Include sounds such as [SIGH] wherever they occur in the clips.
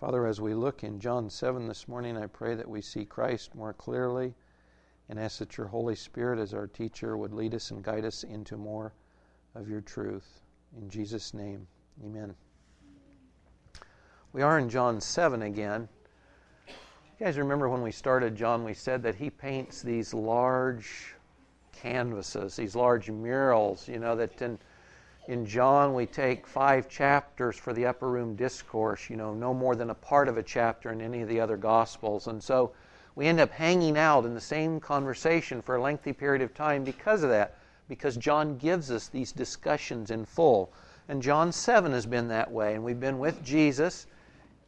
Father, as we look in John 7 this morning, I pray that we see Christ more clearly and ask that your Holy Spirit, as our teacher, would lead us and guide us into more of your truth. In Jesus' name, amen. We are in John 7 again. You guys remember when we started John, we said that he paints these large canvases, these large murals, you know, that in John we take five chapters for the upper room discourse, you know, no more than a part of a chapter in any of the other gospels. And so we end up hanging out in the same conversation for a lengthy period of time because of that, because John gives us these discussions in full. And John 7 has been that way, and we've been with Jesus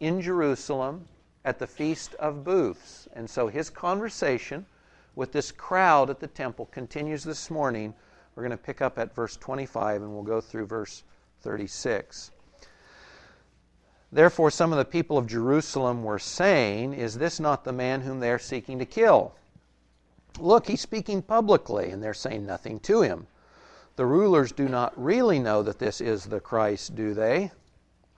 in Jerusalem at the Feast of Booths. And so his conversation with this crowd at the temple continues this morning. We're going to pick up at verse 25 and we'll go through verse 36. Therefore, some of the people of Jerusalem were saying, Is this not the man whom they are seeking to kill? Look, he's speaking publicly, and they're saying nothing to him. The rulers do not really know that this is the Christ, do they?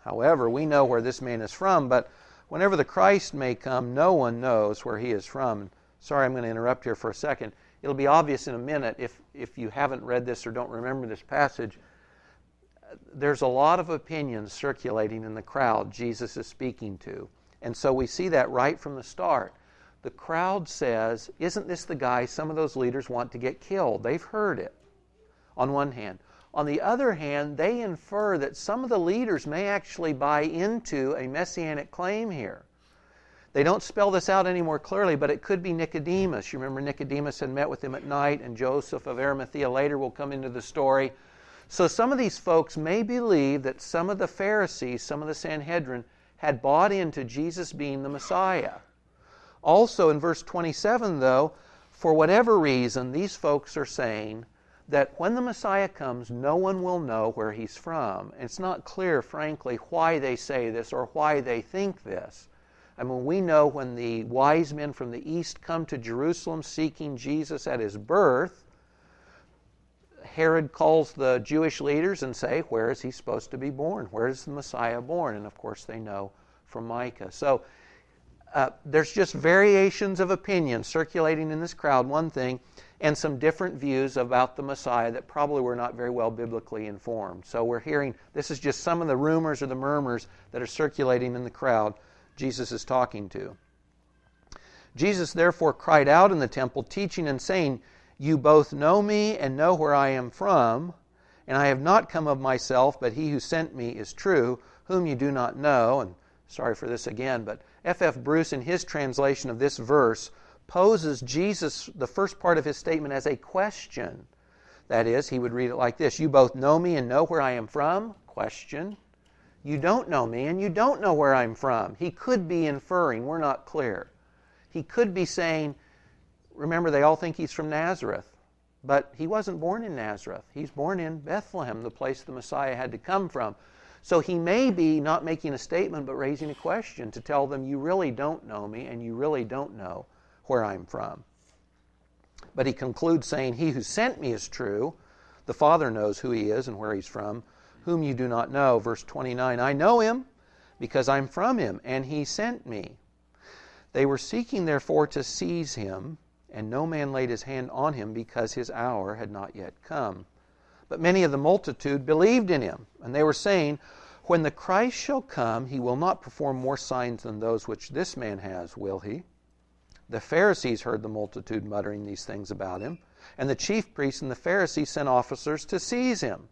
However, we know where this man is from, but whenever the Christ may come, no one knows where he is from. Sorry, I'm going to interrupt here for a second. It'll be obvious in a minute if, if you haven't read this or don't remember this passage. There's a lot of opinions circulating in the crowd Jesus is speaking to. And so we see that right from the start. The crowd says, Isn't this the guy some of those leaders want to get killed? They've heard it, on one hand. On the other hand, they infer that some of the leaders may actually buy into a messianic claim here. They don't spell this out any more clearly, but it could be Nicodemus. You remember Nicodemus had met with him at night, and Joseph of Arimathea later will come into the story. So some of these folks may believe that some of the Pharisees, some of the Sanhedrin, had bought into Jesus being the Messiah. Also in verse 27, though, for whatever reason, these folks are saying that when the Messiah comes, no one will know where he's from. It's not clear, frankly, why they say this or why they think this. I mean, we know when the wise men from the east come to Jerusalem seeking Jesus at his birth, Herod calls the Jewish leaders and say, "Where is he supposed to be born? Where is the Messiah born?" And of course, they know from Micah. So uh, there's just variations of opinion circulating in this crowd. One thing, and some different views about the Messiah that probably were not very well biblically informed. So we're hearing this is just some of the rumors or the murmurs that are circulating in the crowd Jesus is talking to. Jesus therefore cried out in the temple, teaching and saying, You both know me and know where I am from, and I have not come of myself, but he who sent me is true, whom you do not know. And sorry for this again, but F.F. F. Bruce, in his translation of this verse, poses Jesus, the first part of his statement, as a question. That is, he would read it like this You both know me and know where I am from? Question. You don't know me and you don't know where I'm from. He could be inferring, we're not clear. He could be saying, Remember, they all think he's from Nazareth, but he wasn't born in Nazareth. He's born in Bethlehem, the place the Messiah had to come from. So he may be not making a statement, but raising a question to tell them, You really don't know me and you really don't know where I'm from. But he concludes saying, He who sent me is true. The Father knows who he is and where he's from, whom you do not know. Verse 29 I know him because I'm from him, and he sent me. They were seeking, therefore, to seize him, and no man laid his hand on him because his hour had not yet come. But many of the multitude believed in him, and they were saying, When the Christ shall come, he will not perform more signs than those which this man has, will he? The Pharisees heard the multitude muttering these things about him, and the chief priests and the Pharisees sent officers to seize him.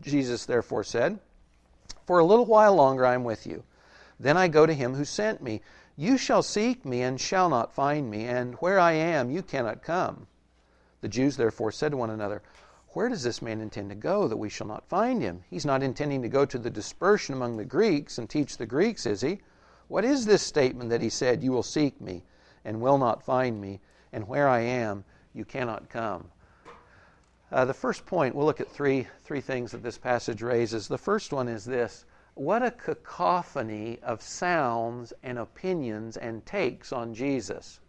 Jesus therefore said, For a little while longer I am with you. Then I go to him who sent me. You shall seek me and shall not find me, and where I am you cannot come. The Jews therefore said to one another, Where does this man intend to go that we shall not find him? He's not intending to go to the dispersion among the Greeks and teach the Greeks, is he? What is this statement that he said, You will seek me? and will not find me, and where I am, you cannot come. Uh, the first point, we'll look at three, three things that this passage raises. The first one is this what a cacophony of sounds and opinions and takes on Jesus.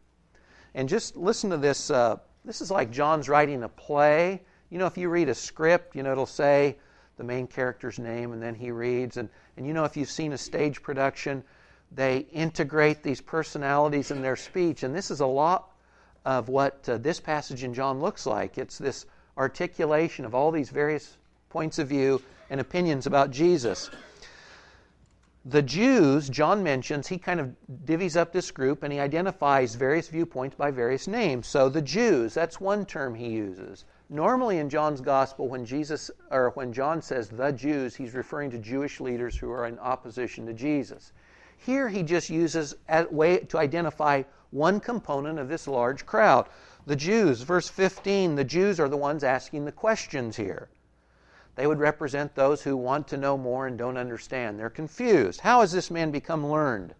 And just listen to this. Uh, this is like John's writing a play. You know, if you read a script, you know, it'll say the main character's name and then he reads. And, and you know, if you've seen a stage production, they integrate these personalities in their speech. And this is a lot of what uh, this passage in John looks like. It's this articulation of all these various points of view and opinions about Jesus. The Jews, John mentions, he kind of divvies up this group and he identifies various viewpoints by various names. So the Jews, that's one term he uses. Normally in John's gospel, when Jesus or when John says the Jews, he's referring to Jewish leaders who are in opposition to Jesus. Here he just uses a way to identify one component of this large crowd. The Jews, verse 15, the Jews are the ones asking the questions here. They would represent those who want to know more and don't understand. They're confused. How has this man become learned?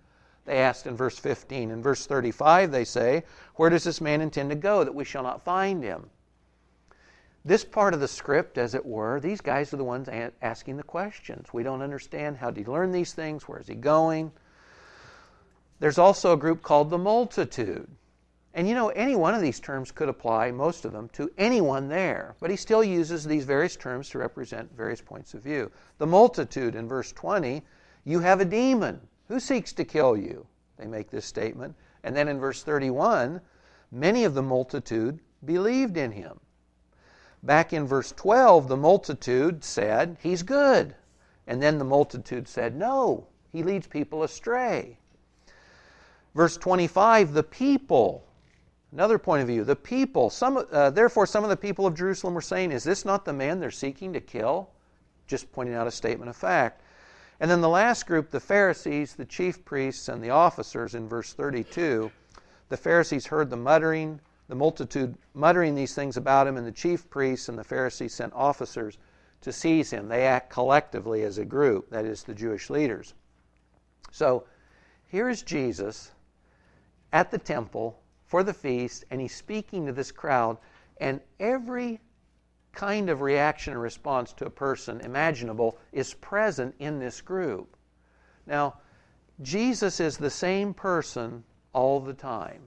They asked in verse 15. In verse 35, they say, Where does this man intend to go that we shall not find him? This part of the script, as it were, these guys are the ones asking the questions. We don't understand. How did he learn these things? Where is he going? There's also a group called the multitude. And you know, any one of these terms could apply, most of them, to anyone there. But he still uses these various terms to represent various points of view. The multitude in verse 20, you have a demon. Who seeks to kill you? They make this statement. And then in verse 31, many of the multitude believed in him. Back in verse 12, the multitude said, He's good. And then the multitude said, No, he leads people astray. Verse 25, the people, another point of view, the people, some, uh, therefore some of the people of Jerusalem were saying, Is this not the man they're seeking to kill? Just pointing out a statement of fact. And then the last group, the Pharisees, the chief priests, and the officers in verse 32, the Pharisees heard the muttering, the multitude muttering these things about him, and the chief priests and the Pharisees sent officers to seize him. They act collectively as a group, that is, the Jewish leaders. So here is Jesus at the temple for the feast, and he's speaking to this crowd, and every kind of reaction and response to a person imaginable is present in this group. Now, Jesus is the same person all the time.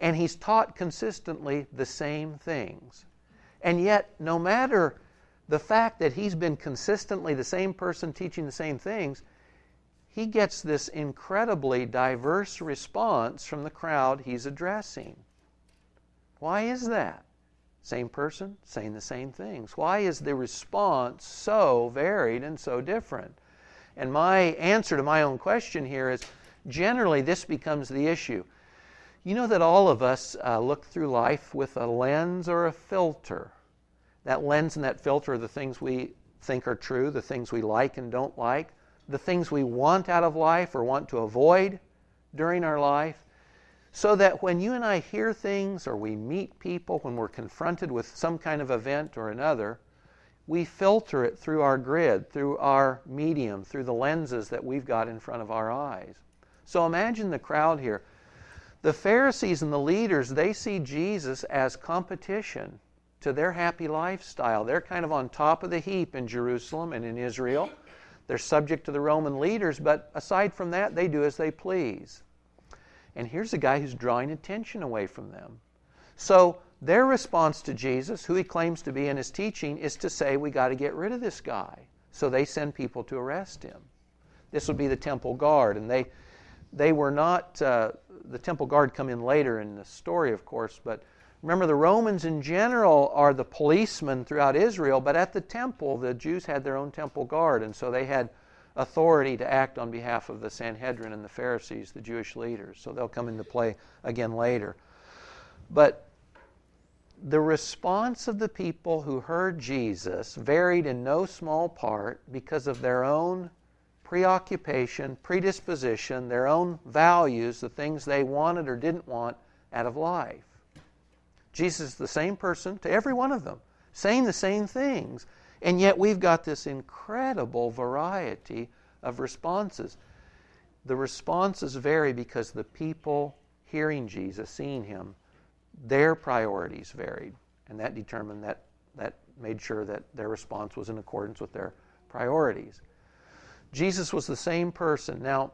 And he's taught consistently the same things. And yet, no matter the fact that he's been consistently the same person teaching the same things, he gets this incredibly diverse response from the crowd he's addressing. Why is that? Same person, saying the same things. Why is the response so varied and so different? And my answer to my own question here is generally this becomes the issue. You know that all of us uh, look through life with a lens or a filter. That lens and that filter are the things we think are true, the things we like and don't like the things we want out of life or want to avoid during our life, so that when you and I hear things or we meet people, when we're confronted with some kind of event or another, we filter it through our grid, through our medium, through the lenses that we've got in front of our eyes. So imagine the crowd here. The Pharisees and the leaders, they see Jesus as competition to their happy lifestyle. They're kind of on top of the heap in Jerusalem and in Israel. They're subject to the Roman leaders, but aside from that, they do as they please. And here's a guy who's drawing attention away from them. So their response to Jesus, who he claims to be in his teaching, is to say, We got to get rid of this guy. So they send people to arrest him. This would be the temple guard. And they, they were not, uh, the temple guard come in later in the story, of course, but Remember, the Romans in general are the policemen throughout Israel, but at the temple, the Jews had their own temple guard, and so they had authority to act on behalf of the Sanhedrin and the Pharisees, the Jewish leaders. So they'll come into play again later. But the response of the people who heard Jesus varied in no small part because of their own preoccupation, predisposition, their own values, the things they wanted or didn't want out of life. Jesus is the same person to every one of them, saying the same things. And yet we've got this incredible variety of responses. The responses vary because the people hearing Jesus, seeing him, their priorities varied. And that determined that, that made sure that their response was in accordance with their priorities. Jesus was the same person. Now,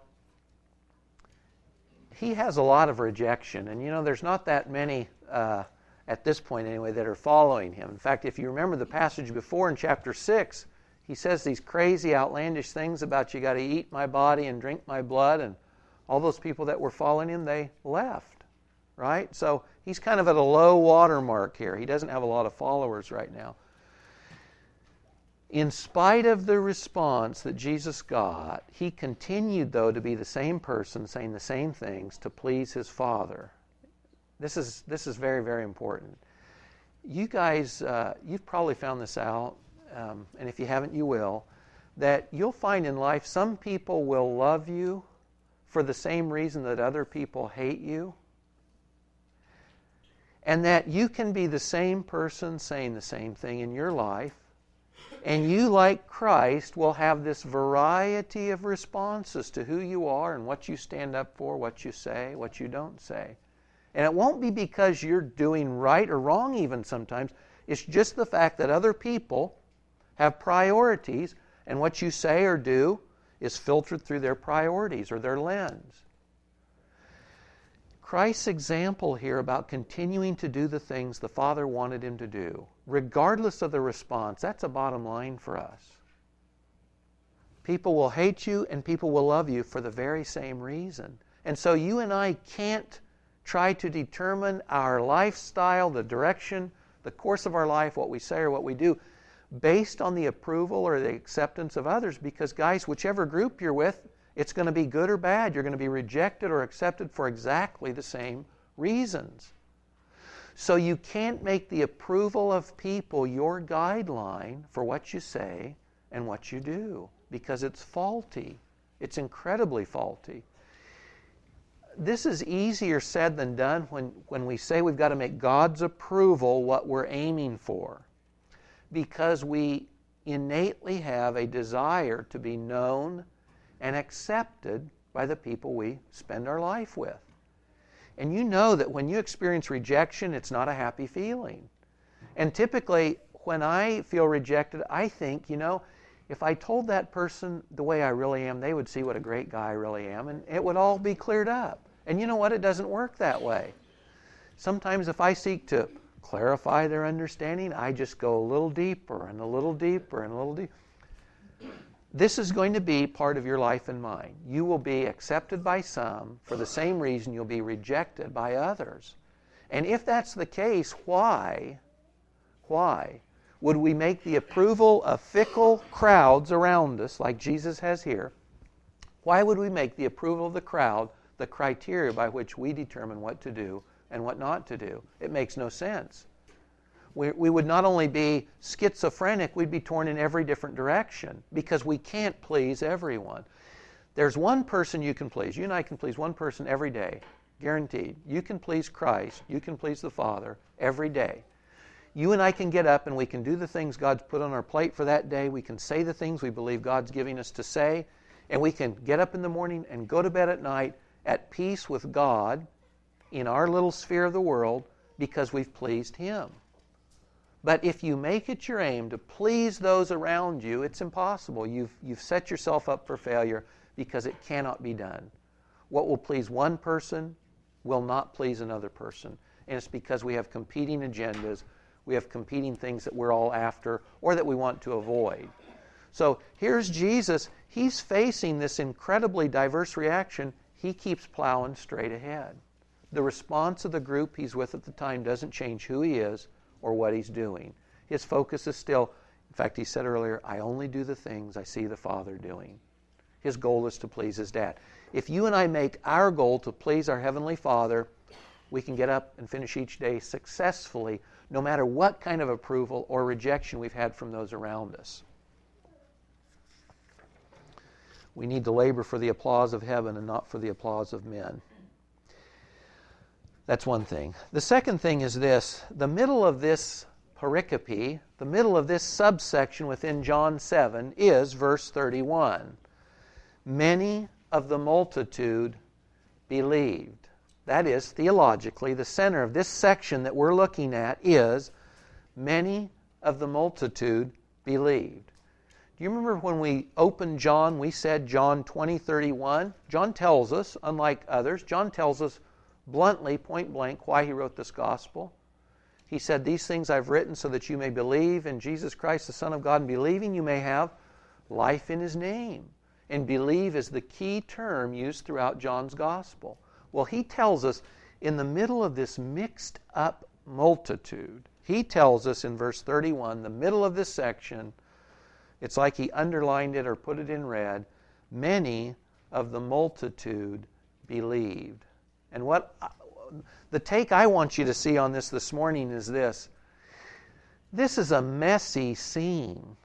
he has a lot of rejection. And you know, there's not that many. Uh, at this point anyway, that are following him. In fact, if you remember the passage before in chapter 6, he says these crazy, outlandish things about you got to eat my body and drink my blood, and all those people that were following him, they left, right? So he's kind of at a low water mark here. He doesn't have a lot of followers right now. In spite of the response that Jesus got, he continued, though, to be the same person, saying the same things to please his Father. This is, this is very, very important. You guys, uh, you've probably found this out, um, and if you haven't, you will, that you'll find in life some people will love you for the same reason that other people hate you. And that you can be the same person saying the same thing in your life, and you, like Christ, will have this variety of responses to who you are and what you stand up for, what you say, what you don't say. And it won't be because you're doing right or wrong, even sometimes. It's just the fact that other people have priorities, and what you say or do is filtered through their priorities or their lens. Christ's example here about continuing to do the things the Father wanted him to do, regardless of the response, that's a bottom line for us. People will hate you and people will love you for the very same reason. And so you and I can't try to determine our lifestyle, the direction, the course of our life, what we say or what we do, based on the approval or the acceptance of others. Because, guys, whichever group you're with, it's going to be good or bad. You're going to be rejected or accepted for exactly the same reasons. So you can't make the approval of people your guideline for what you say and what you do because it's faulty. It's incredibly faulty. This is easier said than done when, when we say we've got to make God's approval what we're aiming for because we innately have a desire to be known and accepted by the people we spend our life with. And you know that when you experience rejection, it's not a happy feeling. And typically, when I feel rejected, I think, you know, if I told that person the way I really am, they would see what a great guy I really am, and it would all be cleared up. And you know what? It doesn't work that way. Sometimes, if I seek to clarify their understanding, I just go a little deeper and a little deeper and a little deeper. This is going to be part of your life and mine. You will be accepted by some for the same reason you'll be rejected by others. And if that's the case, why, why would we make the approval of fickle crowds around us, like Jesus has here, why would we make the approval of the crowd the criteria by which we determine what to do and what not to do? It makes no sense we, we would not only be schizophrenic, we'd be torn in every different direction because we can't please everyone. There's one person you can please. You and I can please one person every day, guaranteed. You can please Christ, you can please the Father every day. You and I can get up and we can do the things God's put on our plate for that day. We can say the things we believe God's giving us to say. And we can get up in the morning and go to bed at night at peace with God in our little sphere of the world because we've pleased Him. But if you make it your aim to please those around you, it's impossible. You've, you've set yourself up for failure because it cannot be done. What will please one person will not please another person. And it's because we have competing agendas, we have competing things that we're all after or that we want to avoid. So here's Jesus. He's facing this incredibly diverse reaction. He keeps plowing straight ahead. The response of the group he's with at the time doesn't change who he is or what he's doing. His focus is still, in fact, he said earlier, I only do the things I see the Father doing. His goal is to please his dad. If you and I make our goal to please our Heavenly Father, we can get up and finish each day successfully, no matter what kind of approval or rejection we've had from those around us. We need to labor for the applause of heaven and not for the applause of men. That's one thing. The second thing is this the middle of this pericope, the middle of this subsection within John 7 is verse 31. Many of the multitude believed. That is, theologically, the center of this section that we're looking at is many of the multitude believed. Do you remember when we opened John, we said John 20, 31? John tells us, unlike others, John tells us bluntly, point blank, why he wrote this gospel. He said, These things I've written so that you may believe in Jesus Christ, the Son of God, and believing you may have life in his name. And believe is the key term used throughout John's gospel. Well, he tells us in the middle of this mixed up multitude, he tells us in verse 31, the middle of this section, it's like he underlined it or put it in red, many of the multitude believed. And what the take I want you to see on this this morning is this this is a messy scene.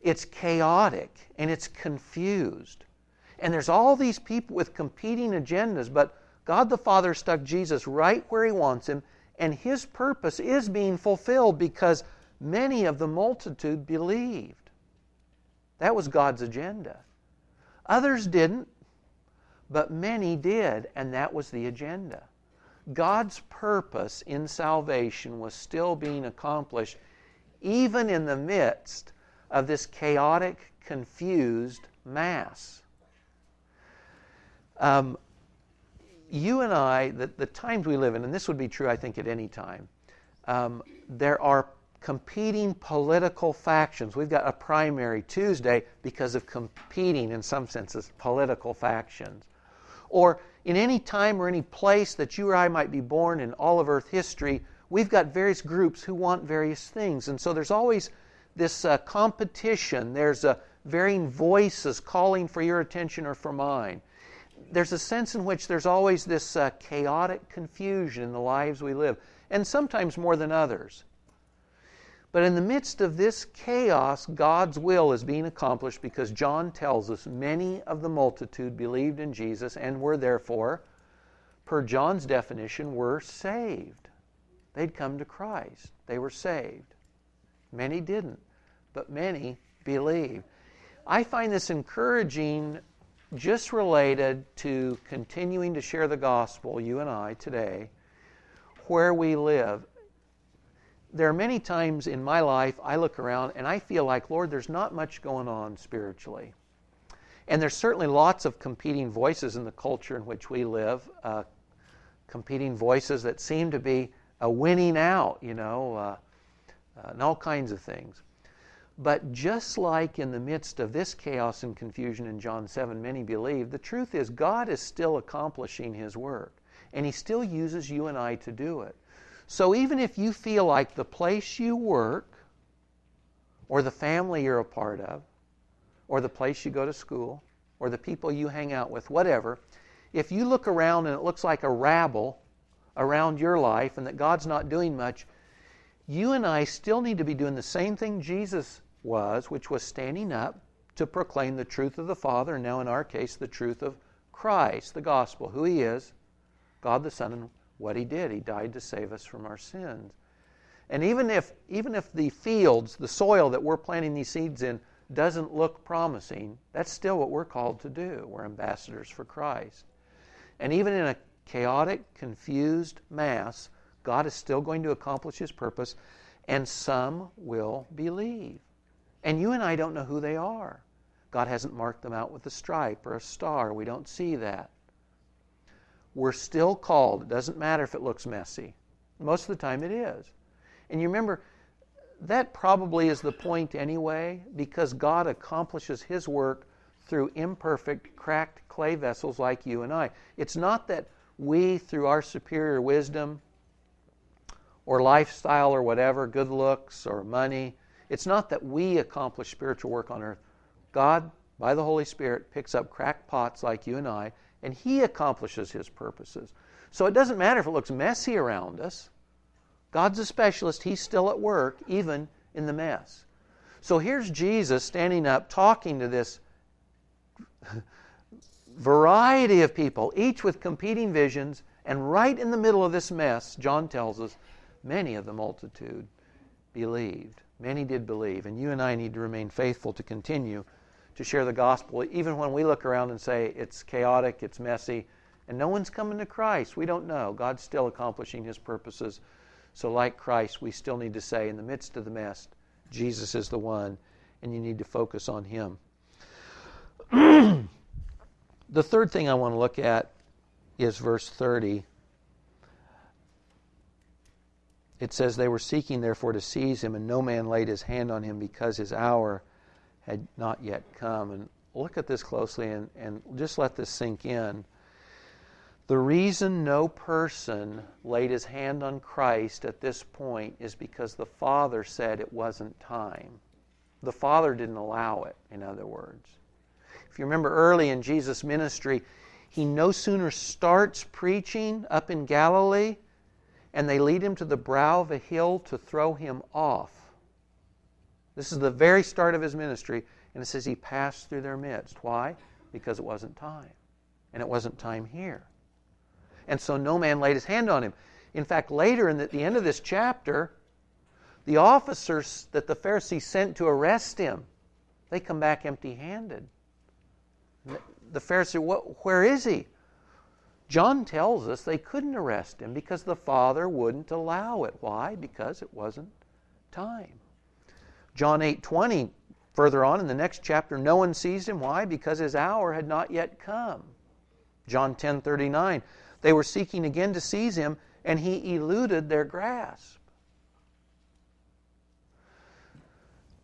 It's chaotic and it's confused. And there's all these people with competing agendas, but God the Father stuck Jesus right where He wants Him, and His purpose is being fulfilled because many of the multitude believed. That was God's agenda. Others didn't, but many did, and that was the agenda. God's purpose in salvation was still being accomplished even in the midst of this chaotic, confused mass. Um, you and I, the, the, times we live in, and this would be true, I think, at any time, um, there are competing political factions. We've got a primary Tuesday because of competing, in some senses, political factions. Or in any time or any place that you or I might be born in all of Earth history, we've got various groups who want various things. And so there's always this uh, competition. There's uh, varying voices calling for your attention or for mine. There's a sense in which there's always this uh, chaotic confusion in the lives we live, and sometimes more than others. But in the midst of this chaos, God's will is being accomplished because John tells us many of the multitude believed in Jesus and were therefore, per John's definition, were saved. They'd come to Christ. They were saved. Many didn't, but many believed. I find this encouraging just related to continuing to share the gospel, you and I, today, where we live. There are many times in my life I look around and I feel like, Lord, there's not much going on spiritually. And there's certainly lots of competing voices in the culture in which we live, uh, competing voices that seem to be a winning out, you know, uh, uh, and all kinds of things. But just like in the midst of this chaos and confusion in John 7, many believe, the truth is God is still accomplishing His work. And He still uses you and I to do it. So even if you feel like the place you work, or the family you're a part of, or the place you go to school, or the people you hang out with, whatever, if you look around and it looks like a rabble, around your life and that God's not doing much, you and I still need to be doing the same thing Jesus was, which was standing up to proclaim the truth of the Father, and now in our case, the truth of Christ, the gospel, who He is, God the Son, and what He did. He died to save us from our sins. And even if, even if the fields, the soil that we're planting these seeds in, doesn't look promising, that's still what we're called to do. We're ambassadors for Christ. And even in a chaotic, confused mass, God is still going to accomplish His purpose, and some will believe. And you and I don't know who they are. God hasn't marked them out with a stripe or a star. We don't see that. We're still called. It doesn't matter if it looks messy. Most of the time it is. And you remember, that probably is the point anyway, because God accomplishes His work through imperfect, cracked clay vessels like you and I. It's not that we, through our superior wisdom or lifestyle or whatever, good looks or money, it's not that we accomplish spiritual work on earth. God, by the Holy Spirit, picks up cracked pots like you and I, and He accomplishes His purposes. So it doesn't matter if it looks messy around us. God's a specialist. He's still at work, even in the mess. So here's Jesus standing up, talking to this [LAUGHS] variety of people, each with competing visions, and right in the middle of this mess, John tells us, many of the multitude believed. Many did believe, and you and I need to remain faithful to continue to share the gospel, even when we look around and say it's chaotic, it's messy, and no one's coming to Christ. We don't know. God's still accomplishing his purposes. So, like Christ, we still need to say, in the midst of the mess, Jesus is the one, and you need to focus on him. [CLEARS THROAT] The third thing I want to look at is verse 30. It says, They were seeking, therefore, to seize him, and no man laid his hand on him because his hour had not yet come. And look at this closely and, and just let this sink in. The reason no person laid his hand on Christ at this point is because the Father said it wasn't time. The Father didn't allow it, in other words. If you remember early in Jesus' ministry, he no sooner starts preaching up in Galilee and they lead him to the brow of a hill to throw him off. This is the very start of his ministry, and it says he passed through their midst. Why? Because it wasn't time. And it wasn't time here. And so no man laid his hand on him. In fact, later in the, the end of this chapter, the officers that the Pharisees sent to arrest him, they come back empty handed. The Pharisee, what, where is he? John tells us they couldn't arrest him because the Father wouldn't allow it. Why? Because it wasn't time. John 8 20, further on in the next chapter, no one seized him. Why? Because his hour had not yet come. John 10 39, they were seeking again to seize him, and he eluded their grasp.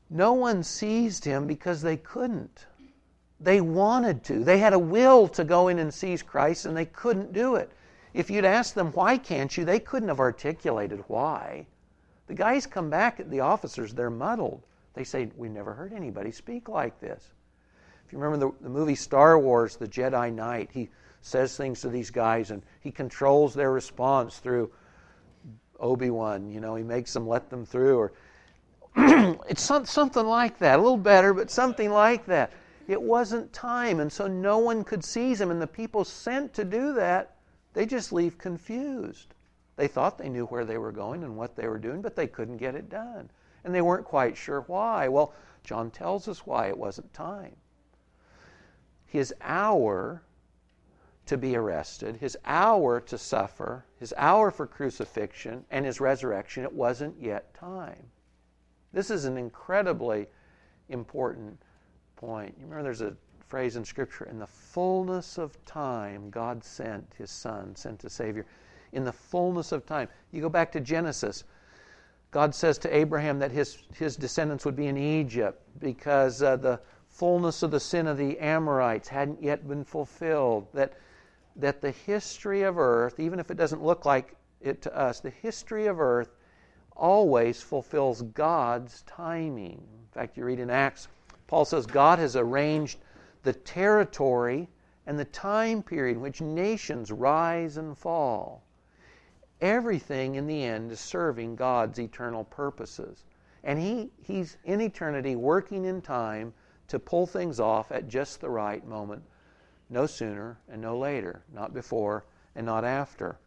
No one seized him because they couldn't. They wanted to. They had a will to go in and seize Christ, and they couldn't do it. If you'd asked them, why can't you, they couldn't have articulated why. The guys come back, at the officers, they're muddled. They say, We've never heard anybody speak like this. If you remember the, the movie Star Wars, The Jedi Knight, he says things to these guys and he controls their response through Obi Wan. You know, he makes them let them through. Or [CLEARS THROAT] it's something like that, a little better, but something like that. It wasn't time, and so no one could seize him. And the people sent to do that, they just leave confused. They thought they knew where they were going and what they were doing, but they couldn't get it done. And they weren't quite sure why. Well, John tells us why it wasn't time. His hour to be arrested, his hour to suffer, his hour for crucifixion, and his resurrection, it wasn't yet time. This is an incredibly important point. You remember there's a phrase in Scripture in the fullness of time, God sent his Son, sent a Savior. In the fullness of time. You go back to Genesis. God says to Abraham that his, his descendants would be in Egypt because uh, the fullness of the sin of the Amorites hadn't yet been fulfilled. That that the history of earth, even if it doesn't look like it to us, the history of earth always fulfills God's timing. In fact, you read in Acts, Paul says God has arranged the territory and the time period in which nations rise and fall. Everything in the end is serving God's eternal purposes. And he, He's in eternity working in time to pull things off at just the right moment no sooner and no later, not before and not after.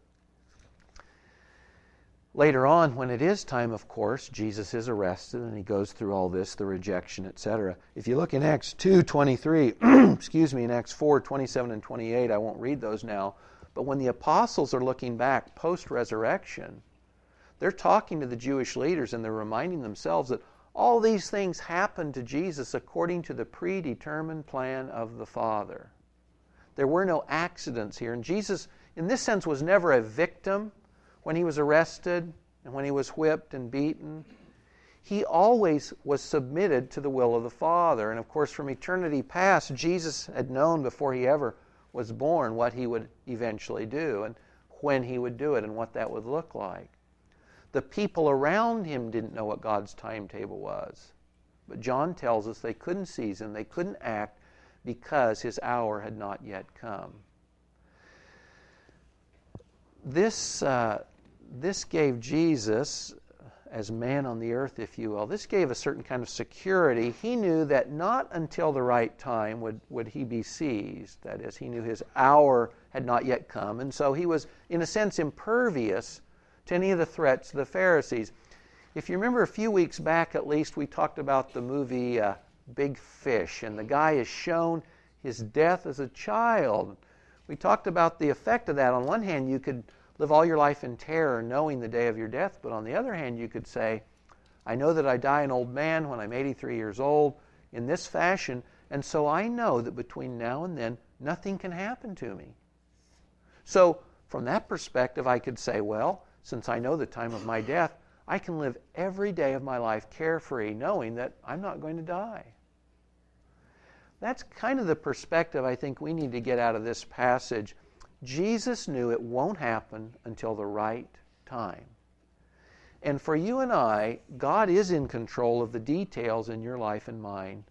Later on, when it is time, of course, Jesus is arrested and he goes through all this, the rejection, etc. If you look in Acts 2 23, [CLEARS THROAT] excuse me, in Acts 4 27 and 28, I won't read those now, but when the apostles are looking back post resurrection, they're talking to the Jewish leaders and they're reminding themselves that all these things happened to Jesus according to the predetermined plan of the Father. There were no accidents here. And Jesus, in this sense, was never a victim when he was arrested and when he was whipped and beaten. He always was submitted to the will of the Father. And of course, from eternity past, Jesus had known before he ever was born what he would eventually do and when he would do it and what that would look like. The people around him didn't know what God's timetable was. But John tells us they couldn't seize him, they couldn't act because his hour had not yet come. This, uh, this gave Jesus, as man on the earth, if you will, this gave a certain kind of security. He knew that not until the right time would, would he be seized. That is, he knew his hour had not yet come. And so he was, in a sense, impervious to any of the threats of the Pharisees. If you remember a few weeks back, at least, we talked about the movie uh, big fish, and the guy is shown his death as a child. We talked about the effect of that. On one hand, you could live all your life in terror knowing the day of your death, but on the other hand, you could say, I know that I die an old man when I'm 83 years old in this fashion, and so I know that between now and then, nothing can happen to me. So, from that perspective, I could say, well, since I know the time of my death, I can live every day of my life carefree, knowing that I'm not going to die. That's kind of the perspective I think we need to get out of this passage. Jesus knew it won't happen until the right time. And for you and I, God is in control of the details in your life and mine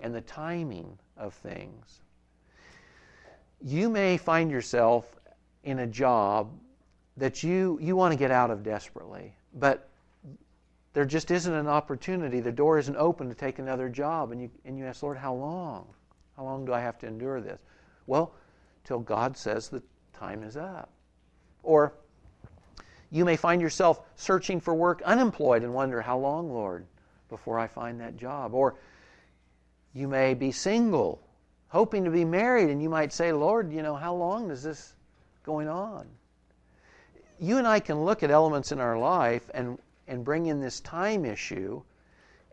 and the timing of things. You may find yourself in a job that you, you want to get out of desperately, but there just isn't an opportunity. The door isn't open to take another job. And you, and you ask, Lord, how long? How long do I have to endure this? Well, till God says the time is up. Or you may find yourself searching for work unemployed and wonder, how long, Lord, before I find that job? Or you may be single, hoping to be married, and you might say, Lord, you know, how long is this going on? You and I can look at elements in our life and and bring in this time issue.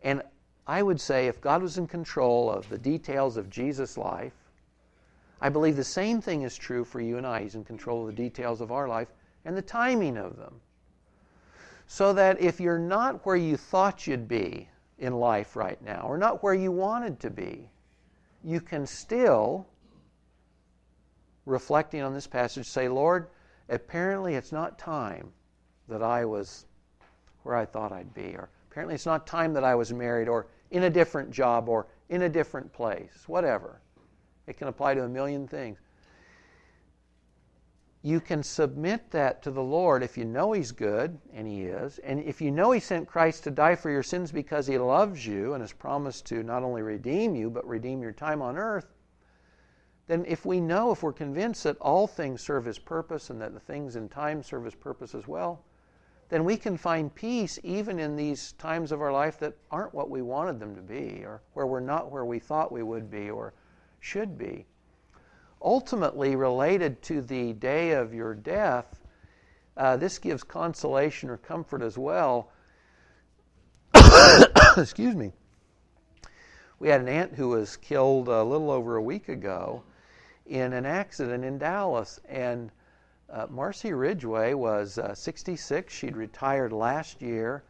And I would say if God was in control of the details of Jesus' life, I believe the same thing is true for you and I. He's in control of the details of our life and the timing of them. So that if you're not where you thought you'd be in life right now, or not where you wanted to be, you can still, reflecting on this passage, say, Lord, apparently it's not time that I was where I thought I'd be. Or apparently it's not time that I was married, or in a different job, or in a different place, whatever. It can apply to a million things. You can submit that to the Lord if you know He's good, and He is, and if you know He sent Christ to die for your sins because He loves you and has promised to not only redeem you, but redeem your time on earth, then if we know, if we're convinced that all things serve His purpose and that the things in time serve His purpose as well, then we can find peace even in these times of our life that aren't what we wanted them to be, or where we're not where we thought we would be or should be. Ultimately, related to the day of your death, uh, this gives consolation or comfort as well. [COUGHS] Excuse me. We had an aunt who was killed a little over a week ago in an accident in Dallas, and uh, Marcy Ridgway was uh, 66. She'd retired last year.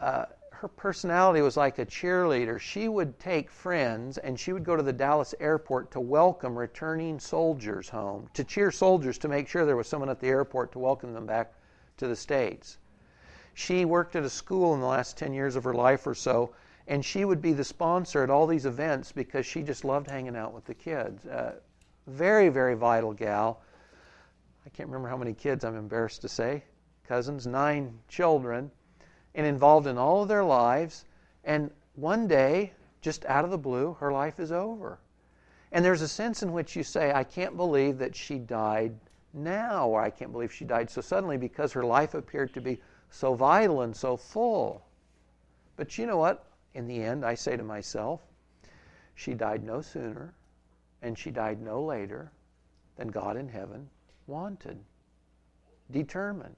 Uh, her personality was like a cheerleader. She would take friends and she would go to the Dallas airport to welcome returning soldiers home, to cheer soldiers to make sure there was someone at the airport to welcome them back to the States. She worked at a school in the last 10 years of her life or so, and she would be the sponsor at all these events because she just loved hanging out with the kids. Uh, very, very vital gal. I can't remember how many kids, I'm embarrassed to say, cousins, nine children, and involved in all of their lives. And one day, just out of the blue, her life is over. And there's a sense in which you say, I can't believe that she died now, or I can't believe she died so suddenly because her life appeared to be so vital and so full. But you know what? In the end, I say to myself, she died no sooner and she died no later than God in heaven wanted, determined.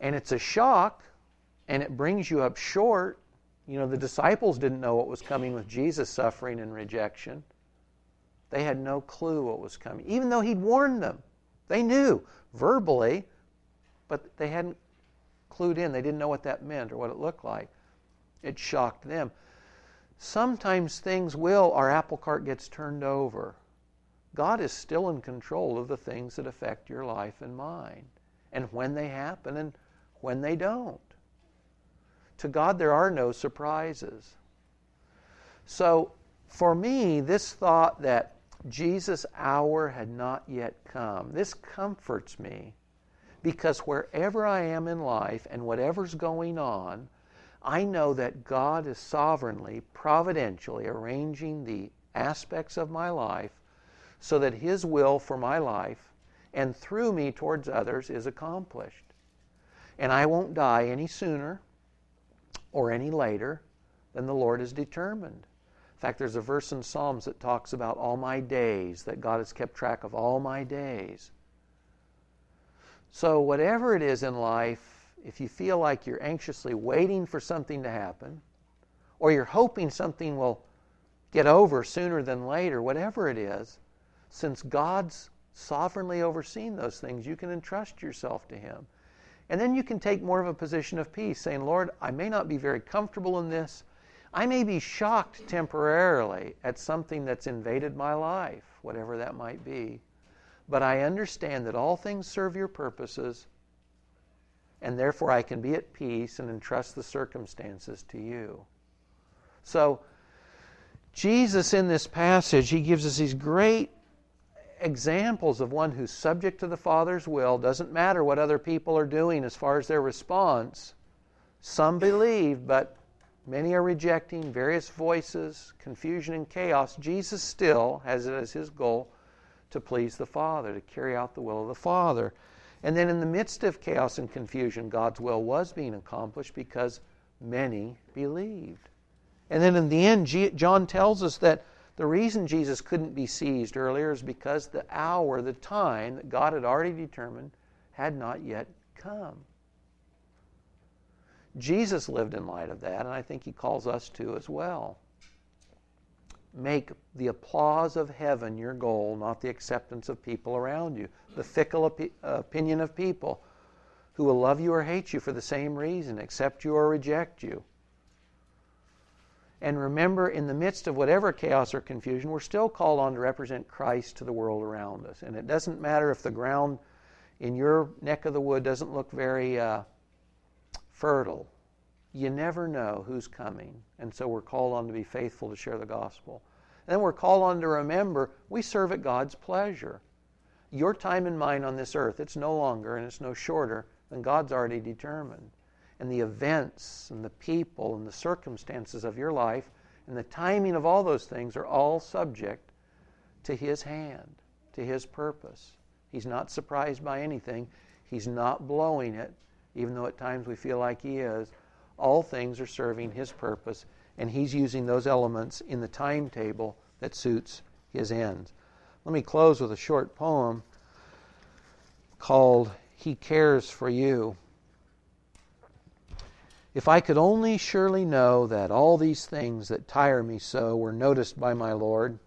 And it's a shock, and it brings you up short. You know, the disciples didn't know what was coming with Jesus' suffering and rejection. They had no clue what was coming, even though he'd warned them. They knew verbally, but they hadn't clued in. They didn't know what that meant or what it looked like. It shocked them. Sometimes things will, our apple cart gets turned over. God is still in control of the things that affect your life and mine, and when they happen and when they don't. To God, there are no surprises. So, for me, this thought that Jesus' hour had not yet come, this comforts me because wherever I am in life and whatever's going on, I know that God is sovereignly, providentially arranging the aspects of my life so that His will for my life and through me towards others is accomplished. And I won't die any sooner or any later than the Lord has determined. In fact, there's a verse in Psalms that talks about all my days, that God has kept track of all my days. So, whatever it is in life, if you feel like you're anxiously waiting for something to happen, or you're hoping something will get over sooner than later, whatever it is, since God's sovereignly overseen those things, you can entrust yourself to Him. And then you can take more of a position of peace, saying, Lord, I may not be very comfortable in this, I may be shocked temporarily at something that's invaded my life, whatever that might be. But I understand that all things serve your purposes, and therefore I can be at peace and entrust the circumstances to you. So, Jesus in this passage, he gives us these great examples of one who's subject to the Father's will. Doesn't matter what other people are doing as far as their response. Some believe, but many are rejecting, various voices, confusion, and chaos. Jesus still has it as his goal to please the Father, to carry out the will of the Father. And then in the midst of chaos and confusion, God's will was being accomplished because many believed. And then in the end, John tells us that the reason Jesus couldn't be seized earlier is because the hour, the time that God had already determined had not yet come. Jesus lived in light of that, and I think he calls us to as well. Make the applause of heaven your goal, not the acceptance of people around you, the fickle op- opinion of people who will love you or hate you for the same reason, accept you or reject you. And remember, in the midst of whatever chaos or confusion, we're still called on to represent Christ to the world around us. And it doesn't matter if the ground in your neck of the wood doesn't look very uh, fertile. You never know who's coming. And so we're called on to be faithful to share the gospel. And then we're called on to remember we serve at God's pleasure. Your time and mine on this earth, it's no longer and it's no shorter than God's already determined and the events and the people and the circumstances of your life and the timing of all those things are all subject to His hand, to His purpose. He's not surprised by anything, He's not blowing it, even though at times we feel like He is. All things are serving His purpose, and He's using those elements in the timetable that suits His ends. Let me close with a short poem called He Cares for You. If I could only surely know that all these things that tire me so were noticed by my Lord,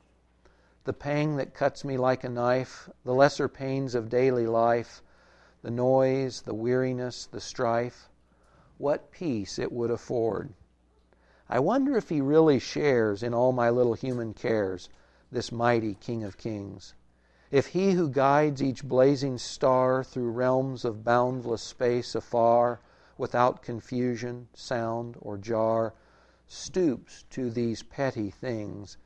the pang that cuts me like a knife, the lesser pains of daily life, the noise, the weariness, the strife, what peace it would afford. I wonder if He really shares in all my little human cares, this mighty King of Kings. If He who guides each blazing star through realms of boundless space afar, without confusion, sound, or jar, stoops to these petty things.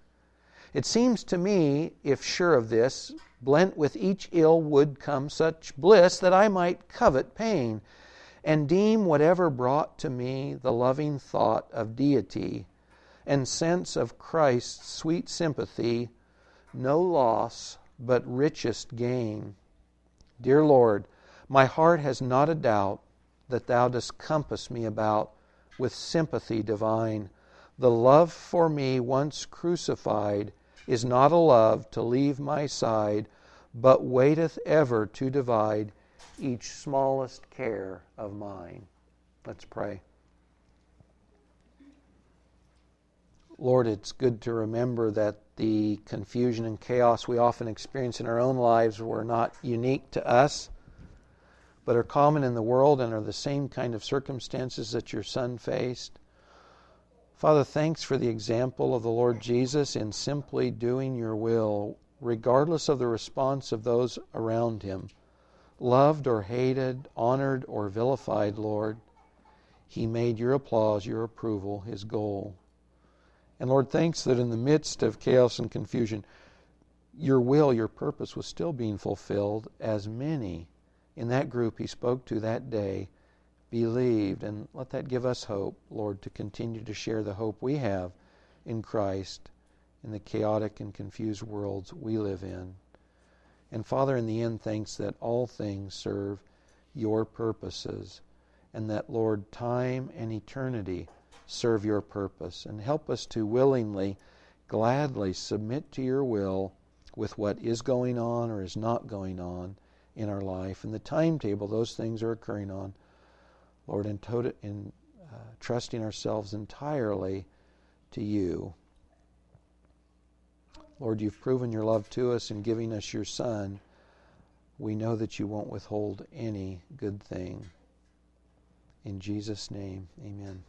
It seems to me, if sure of this, blent with each ill would come such bliss that I might covet pain, and deem whatever brought to me the loving thought of deity and sense of Christ's sweet sympathy no loss but richest gain. Dear Lord, my heart has not a doubt that thou dost compass me about with sympathy divine. The love for me once crucified is not a love to leave my side, but waiteth ever to divide each smallest care of mine. Let's pray. Lord, it's good to remember that the confusion and chaos we often experience in our own lives were not unique to us but are common in the world and are the same kind of circumstances that your son faced. Father, thanks for the example of the Lord Jesus in simply doing your will, regardless of the response of those around him. Loved or hated, honored or vilified, Lord, he made your applause, your approval, his goal. And Lord, thanks that in the midst of chaos and confusion, your will, your purpose was still being fulfilled as many in that group he spoke to that day believed. And let that give us hope, Lord, to continue to share the hope we have in Christ in the chaotic and confused worlds we live in. And Father, in the end, thanks that all things serve your purposes, and that, Lord, time and eternity serve your purpose. And help us to willingly, gladly submit to your will with what is going on or is not going on in our life and the timetable those things are occurring on. Lord, in, tot- in uh, trusting ourselves entirely to you. Lord, you've proven your love to us in giving us your Son. We know that you won't withhold any good thing. In Jesus' name, amen.